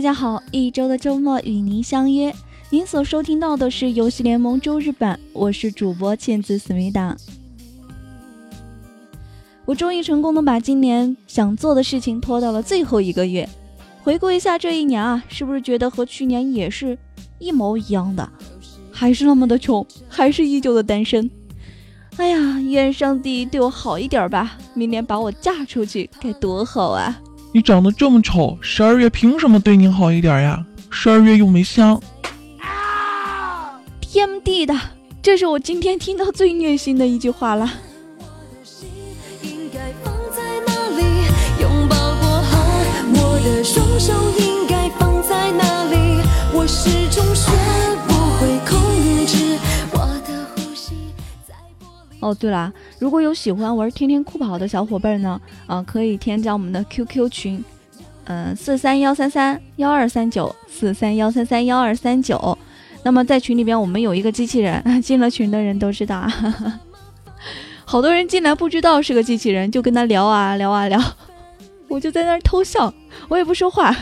大家好，一周的周末与您相约。您所收听到的是游戏联盟周日版，我是主播茜子思密达。我终于成功的把今年想做的事情拖到了最后一个月。回顾一下这一年啊，是不是觉得和去年也是一模一样的？还是那么的穷，还是依旧的单身。哎呀，愿上帝对我好一点吧，明年把我嫁出去该多好啊！你长得这么丑，十二月凭什么对你好一点呀？十二月又没香。天地的，这是我今天听到最虐心的一句话了。哦，对了，如果有喜欢玩天天酷跑的小伙伴呢，啊，可以添加我们的 QQ 群，嗯，四三幺三三幺二三九，四三幺三三幺二三九。那么在群里边，我们有一个机器人，进了群的人都知道啊，好多人进来不知道是个机器人，就跟他聊啊聊啊聊，我就在那儿偷笑，我也不说话，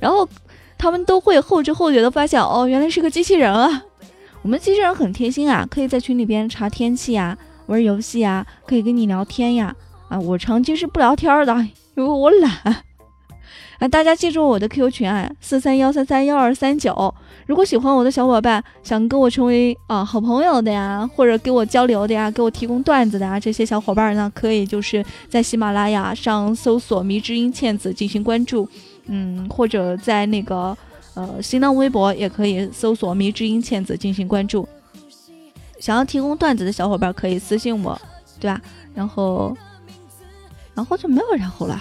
然后他们都会后知后觉的发现，哦，原来是个机器人啊。我们机器人很贴心啊，可以在群里边查天气呀，玩游戏呀，可以跟你聊天呀。啊，我长期是不聊天的，因为我懒。啊，大家记住我的 QQ 群啊，四三幺三三幺二三九。如果喜欢我的小伙伴，想跟我成为啊好朋友的呀，或者给我交流的呀，给我提供段子的呀，这些小伙伴呢，可以就是在喜马拉雅上搜索“迷之音倩子”进行关注，嗯，或者在那个。呃，新浪微博也可以搜索“迷之音倩子”进行关注。想要提供段子的小伙伴可以私信我，对吧？然后，然后就没有然后了。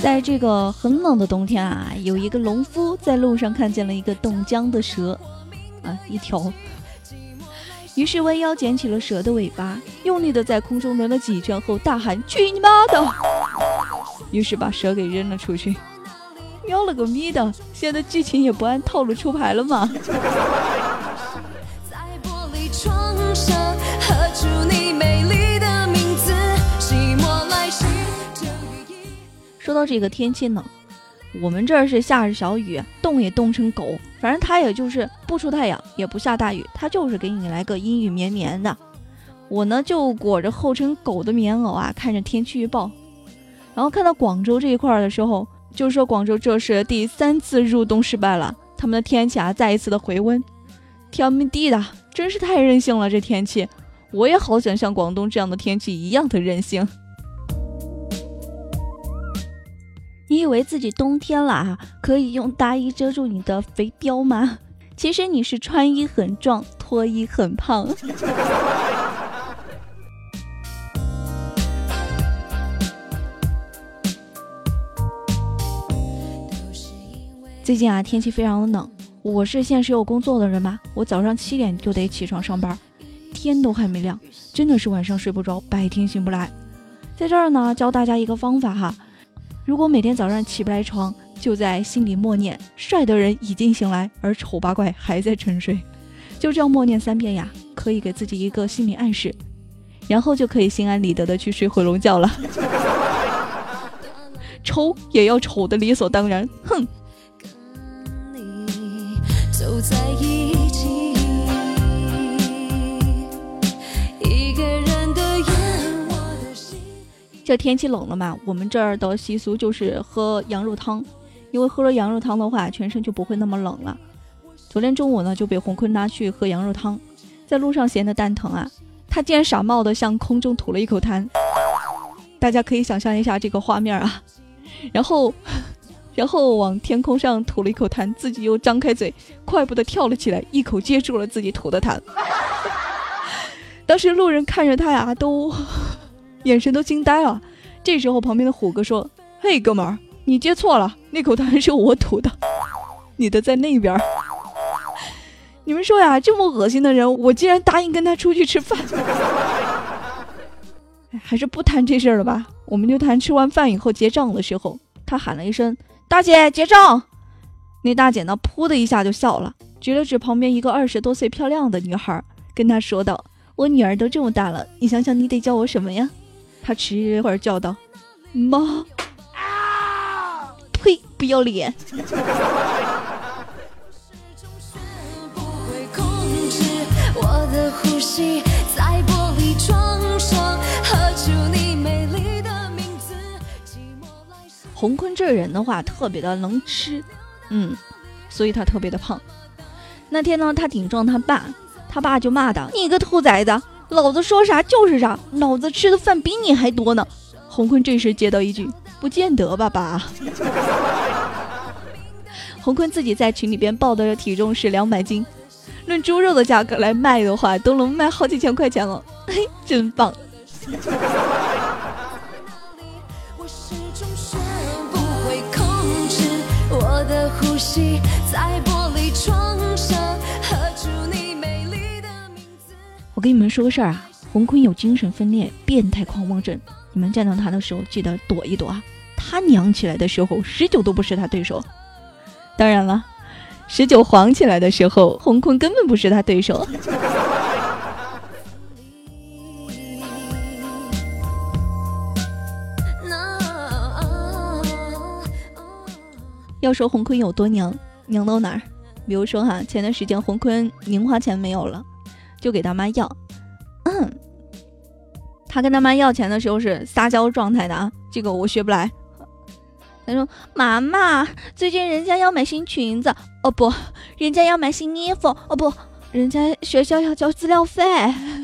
在这个很冷的冬天啊，有一个农夫在路上看见了一个冻僵的蛇，啊，一条。于是弯腰捡起了蛇的尾巴，用力的在空中抡了几圈后，大喊：“去 你妈的！”于是把蛇给扔了出去。喵了个咪的！现在剧情也不按套路出牌了吗？说到这个天气冷。我们这儿是下着小雨，冻也冻成狗。反正它也就是不出太阳，也不下大雨，它就是给你来个阴雨绵绵的。我呢就裹着厚成狗的棉袄啊，看着天气预报。然后看到广州这一块的时候，就说广州这是第三次入冬失败了，他们的天气啊再一次的回温。天命地的，真是太任性了这天气，我也好想像广东这样的天气一样的任性。以为自己冬天了啊，可以用大衣遮住你的肥膘吗？其实你是穿衣很壮，脱衣很胖。最近啊，天气非常的冷。我是现实有工作的人嘛，我早上七点就得起床上班，天都还没亮，真的是晚上睡不着，白天醒不来。在这儿呢，教大家一个方法哈。如果每天早上起不来床，就在心里默念：“帅的人已经醒来，而丑八怪还在沉睡。”就这样默念三遍呀，可以给自己一个心理暗示，然后就可以心安理得的去睡回笼觉了。丑也要丑的理所当然，哼。这天气冷了嘛，我们这儿的习俗就是喝羊肉汤，因为喝了羊肉汤的话，全身就不会那么冷了。昨天中午呢，就被洪坤拉去喝羊肉汤，在路上闲得蛋疼啊，他竟然傻冒的向空中吐了一口痰，大家可以想象一下这个画面啊，然后，然后往天空上吐了一口痰，自己又张开嘴，快步的跳了起来，一口接住了自己吐的痰。当时路人看着他呀，都。眼神都惊呆了。这时候，旁边的虎哥说：“嘿，哥们儿，你接错了，那口痰是我吐的，你的在那边。你们说呀，这么恶心的人，我竟然答应跟他出去吃饭。还是不谈这事儿了吧？我们就谈吃完饭以后结账的时候，他喊了一声：‘大姐，结账。’那大姐呢，噗的一下就笑了，指了指旁边一个二十多岁漂亮的女孩，跟他说道：“我女儿都这么大了，你想想你得叫我什么呀？”他迟了会儿叫道：“妈！”啊呸！不要脸！洪坤这人的话特别的能吃，嗯，所以他特别的胖。那天呢，他顶撞他爸，他爸就骂他：“你个兔崽子，老子说啥就是啥，老子吃的饭比你还多呢。”洪坤这时接到一句：“不见得吧，爸。”洪坤自己在群里边报的体重是两百斤，论猪肉的价格来卖的话，都能卖好几千块钱了，嘿，真棒！我跟你们说个事儿啊，洪坤有精神分裂、变态狂妄症，你们见到他的时候记得躲一躲啊！他娘起来的时候，十九都不是他对手。当然了，十九黄起来的时候，洪坤根本不是他对手。要说洪坤有多娘，娘到哪儿？比如说哈，前段时间洪坤零花钱没有了。就给他妈要，嗯，他跟他妈要钱的时候是撒娇状态的啊，这个我学不来。他说：“妈妈，最近人家要买新裙子，哦不，人家要买新衣服，哦不，人家学校要交资料费。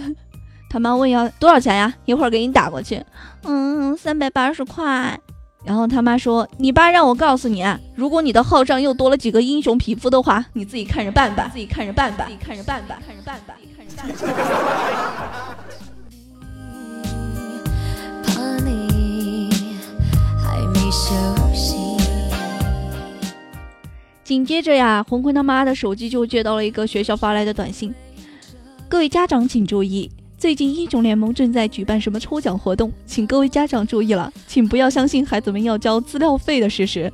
”他妈问要多少钱呀？一会儿给你打过去。嗯，三百八十块。然后他妈说：“你爸让我告诉你啊，如果你的号上又多了几个英雄皮肤的话，你自己看着办吧，自己看着办吧，自己看着办吧，看着办吧。”紧接着呀，红坤他妈的手机就接到了一个学校发来的短信：“各位家长请注意，最近英雄联盟正在举办什么抽奖活动，请各位家长注意了，请不要相信孩子们要交资料费的事实。”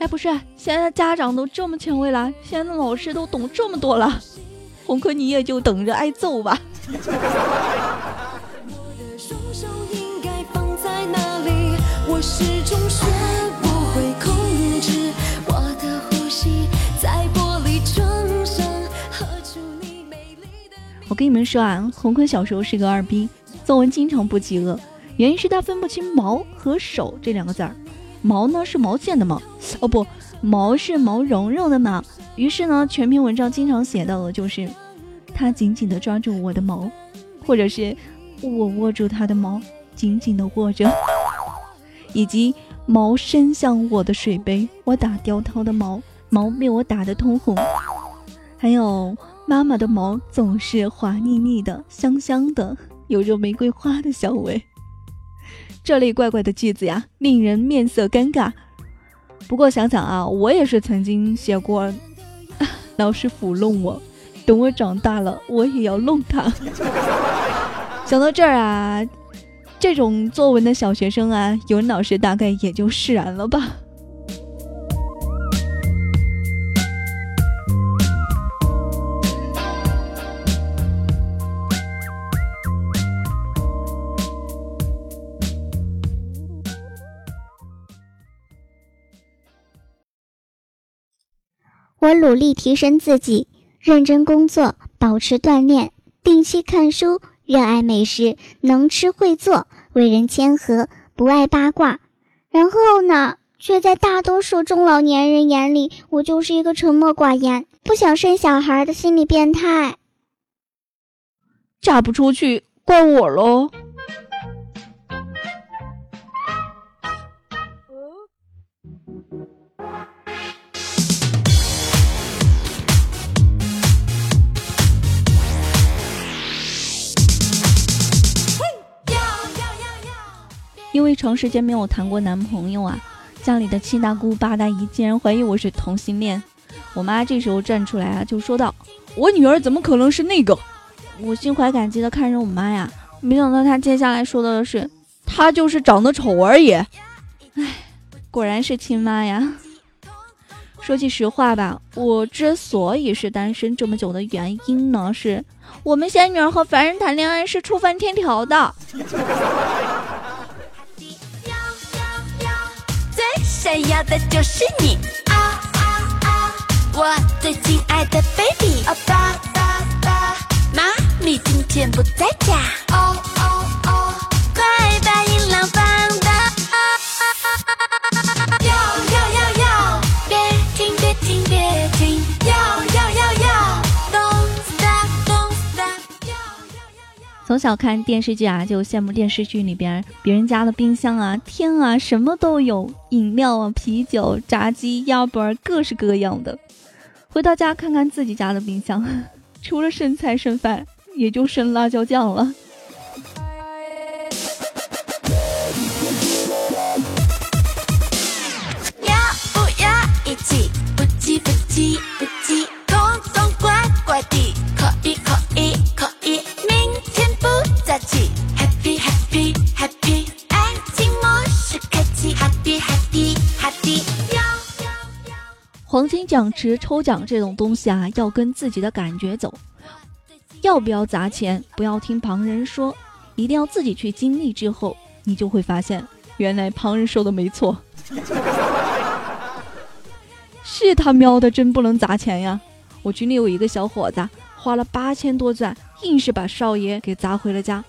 哎不是，现在家长都这么前卫了，现在老师都懂这么多了，红坤你也就等着挨揍吧。我的双手应该放在哪里？我始终说跟你们说啊，红坤小时候是个二逼，作文经常不及格，原因是他分不清毛和手这两个字儿。毛呢是毛线的毛，哦不，毛是毛茸茸的毛。于是呢，全篇文章经常写到的就是他紧紧地抓住我的毛，或者是我握住他的毛，紧紧地握着，以及毛伸向我的水杯，我打掉他的毛，毛被我打得通红。还有妈妈的毛总是滑腻腻的，香香的，有着玫瑰花的香味。这类怪怪的句子呀，令人面色尴尬。不过想想啊，我也是曾经写过，老师抚弄我，等我长大了，我也要弄他。想到这儿啊，这种作文的小学生啊，语文老师大概也就释然了吧。我努力提升自己，认真工作，保持锻炼，定期看书，热爱美食，能吃会做，为人谦和，不爱八卦。然后呢，却在大多数中老年人眼里，我就是一个沉默寡言、不想生小孩的心理变态。嫁不出去，怪我喽。因为长时间没有谈过男朋友啊，家里的七大姑八大姨竟然怀疑我是同性恋。我妈这时候站出来啊，就说道：“我女儿怎么可能是那个？”我心怀感激的看着我妈呀，没想到她接下来说的是：“她就是长得丑而已。”哎，果然是亲妈呀。说句实话吧，我之所以是单身这么久的原因呢，是我们仙女儿和凡人谈恋爱是触犯天条的。最闪耀的就是你。啊啊啊！我最亲爱的 baby，啊爸爸爸，妈咪今天不在家，哦，从小看电视剧啊，就羡慕电视剧里边别人家的冰箱啊，天啊，什么都有，饮料啊、啤酒、炸鸡、鸭脖，各式各样的。回到家看看自己家的冰箱，除了剩菜剩饭，也就剩辣椒酱了。要不要一起？不急不急，黄金奖池抽奖这种东西啊，要跟自己的感觉走。要不要砸钱？不要听旁人说，一定要自己去经历之后，你就会发现，原来旁人说的没错。是他喵的真不能砸钱呀！我群里有一个小伙子，花了八千多钻，硬是把少爷给砸回了家。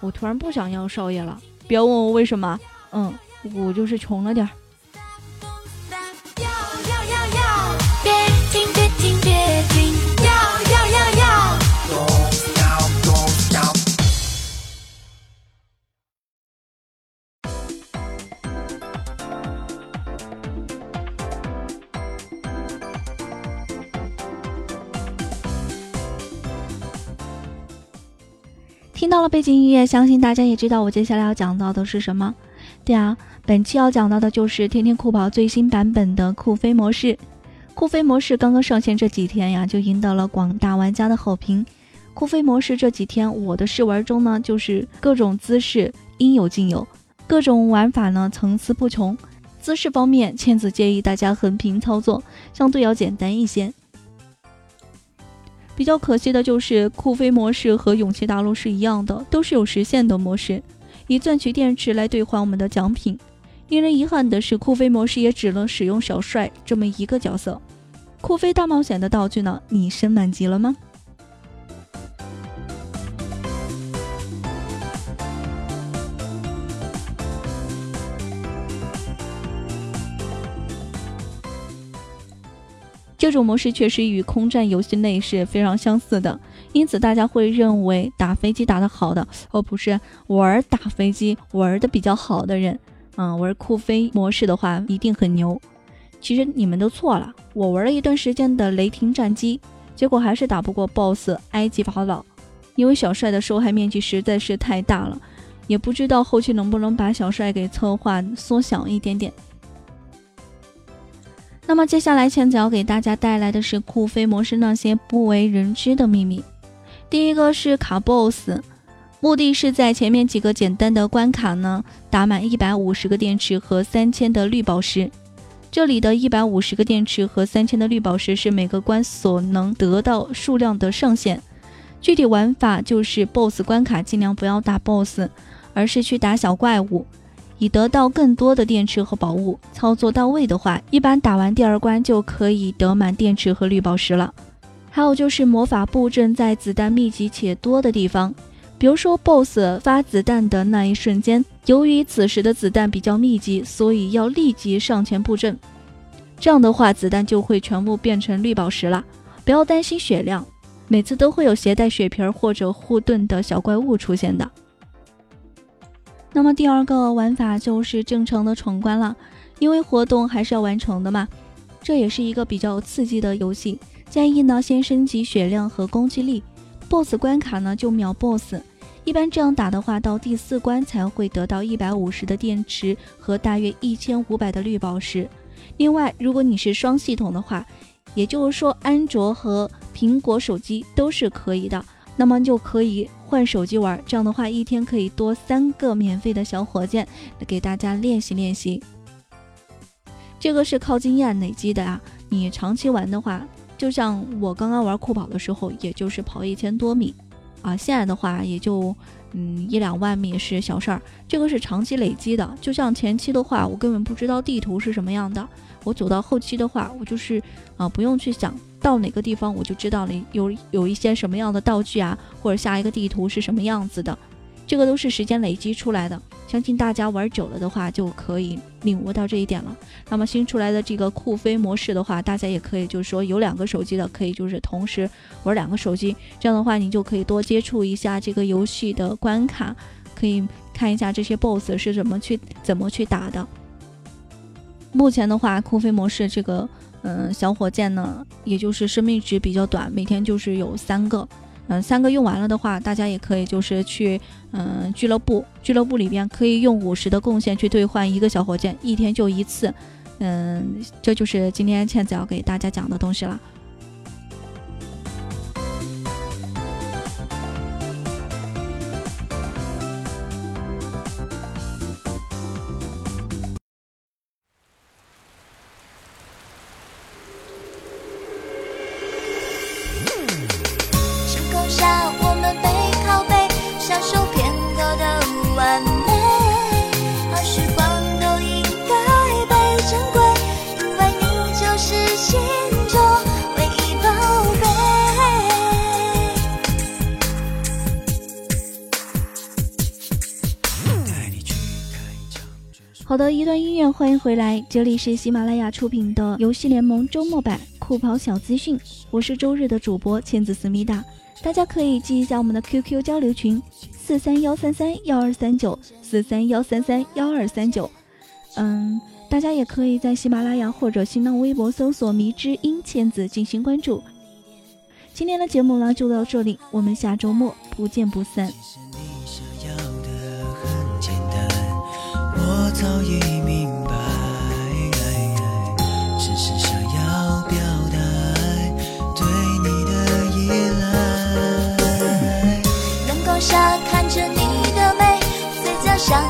我突然不想要少爷了，不要问我为什么，嗯，我就是穷了点儿。别停别停别停，要要要要。听到了背景音乐，相信大家也知道我接下来要讲到的是什么。对啊，本期要讲到的就是天天酷跑最新版本的酷飞模式。酷飞模式刚刚上线这几天呀，就赢得了广大玩家的好评。酷飞模式这几天我的试玩中呢，就是各种姿势应有尽有，各种玩法呢层次不穷。姿势方面，倩子建议大家横屏操作，相对要简单一些。比较可惜的就是酷飞模式和勇气大陆是一样的，都是有时限的模式，以赚取电池来兑换我们的奖品。令人遗憾的是，酷飞模式也只能使用小帅这么一个角色。酷飞大冒险的道具呢？你升满级了吗？这种模式确实与空战游戏内是非常相似的，因此大家会认为打飞机打得好的，哦不是玩打飞机玩的比较好的人，嗯，玩酷飞模式的话一定很牛。其实你们都错了，我玩了一段时间的雷霆战机，结果还是打不过 BOSS 埃及法老，因为小帅的受害面积实在是太大了，也不知道后期能不能把小帅给策划缩小一点点。那么接下来，倩子要给大家带来的是酷飞模式那些不为人知的秘密。第一个是卡 BOSS，目的是在前面几个简单的关卡呢，打满一百五十个电池和三千的绿宝石。这里的一百五十个电池和三千的绿宝石是每个关所能得到数量的上限。具体玩法就是 BOSS 关卡尽量不要打 BOSS，而是去打小怪物。以得到更多的电池和宝物，操作到位的话，一般打完第二关就可以得满电池和绿宝石了。还有就是魔法布阵在子弹密集且多的地方，比如说 BOSS 发子弹的那一瞬间，由于此时的子弹比较密集，所以要立即上前布阵。这样的话，子弹就会全部变成绿宝石了。不要担心血量，每次都会有携带血瓶或者护盾的小怪物出现的。那么第二个玩法就是正常的闯关了，因为活动还是要完成的嘛，这也是一个比较刺激的游戏。建议呢先升级血量和攻击力，BOSS 关卡呢就秒 BOSS。一般这样打的话，到第四关才会得到一百五十的电池和大约一千五百的绿宝石。另外，如果你是双系统的话，也就是说安卓和苹果手机都是可以的。那么就可以换手机玩，这样的话一天可以多三个免费的小火箭，给大家练习练习。这个是靠经验累积的啊。你长期玩的话，就像我刚刚玩酷跑的时候，也就是跑一千多米，啊，现在的话也就嗯一两万米是小事儿。这个是长期累积的，就像前期的话，我根本不知道地图是什么样的，我走到后期的话，我就是啊不用去想到哪个地方，我就知道了有有一些什么样的道具啊，或者下一个地图是什么样子的。这个都是时间累积出来的，相信大家玩久了的话就可以领悟到这一点了。那么新出来的这个酷飞模式的话，大家也可以就是说有两个手机的可以就是同时玩两个手机，这样的话你就可以多接触一下这个游戏的关卡，可以看一下这些 BOSS 是怎么去怎么去打的。目前的话，酷飞模式这个嗯小火箭呢，也就是生命值比较短，每天就是有三个。嗯，三个用完了的话，大家也可以就是去嗯俱乐部，俱乐部里边可以用五十的贡献去兑换一个小火箭，一天就一次。嗯，这就是今天倩子要给大家讲的东西了。好的，一段音乐，欢迎回来，这里是喜马拉雅出品的游戏联盟周末版酷跑小资讯，我是周日的主播千子思密达，大家可以记一下我们的 QQ 交流群四三幺三三幺二三九四三幺三三幺二三九，嗯，大家也可以在喜马拉雅或者新浪微博搜索迷之音千子进行关注。今天的节目呢就到这里，我们下周末不见不散。早已明白，只是想要表达对你的依赖。阳光下看着你的美，嘴角上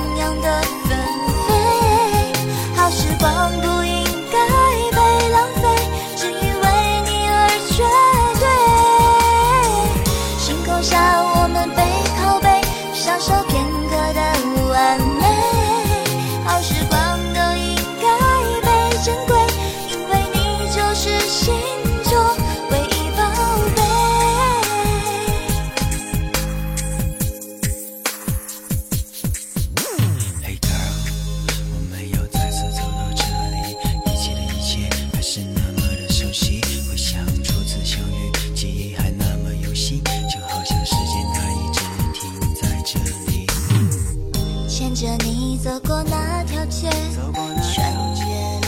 你走过那条。街，穿越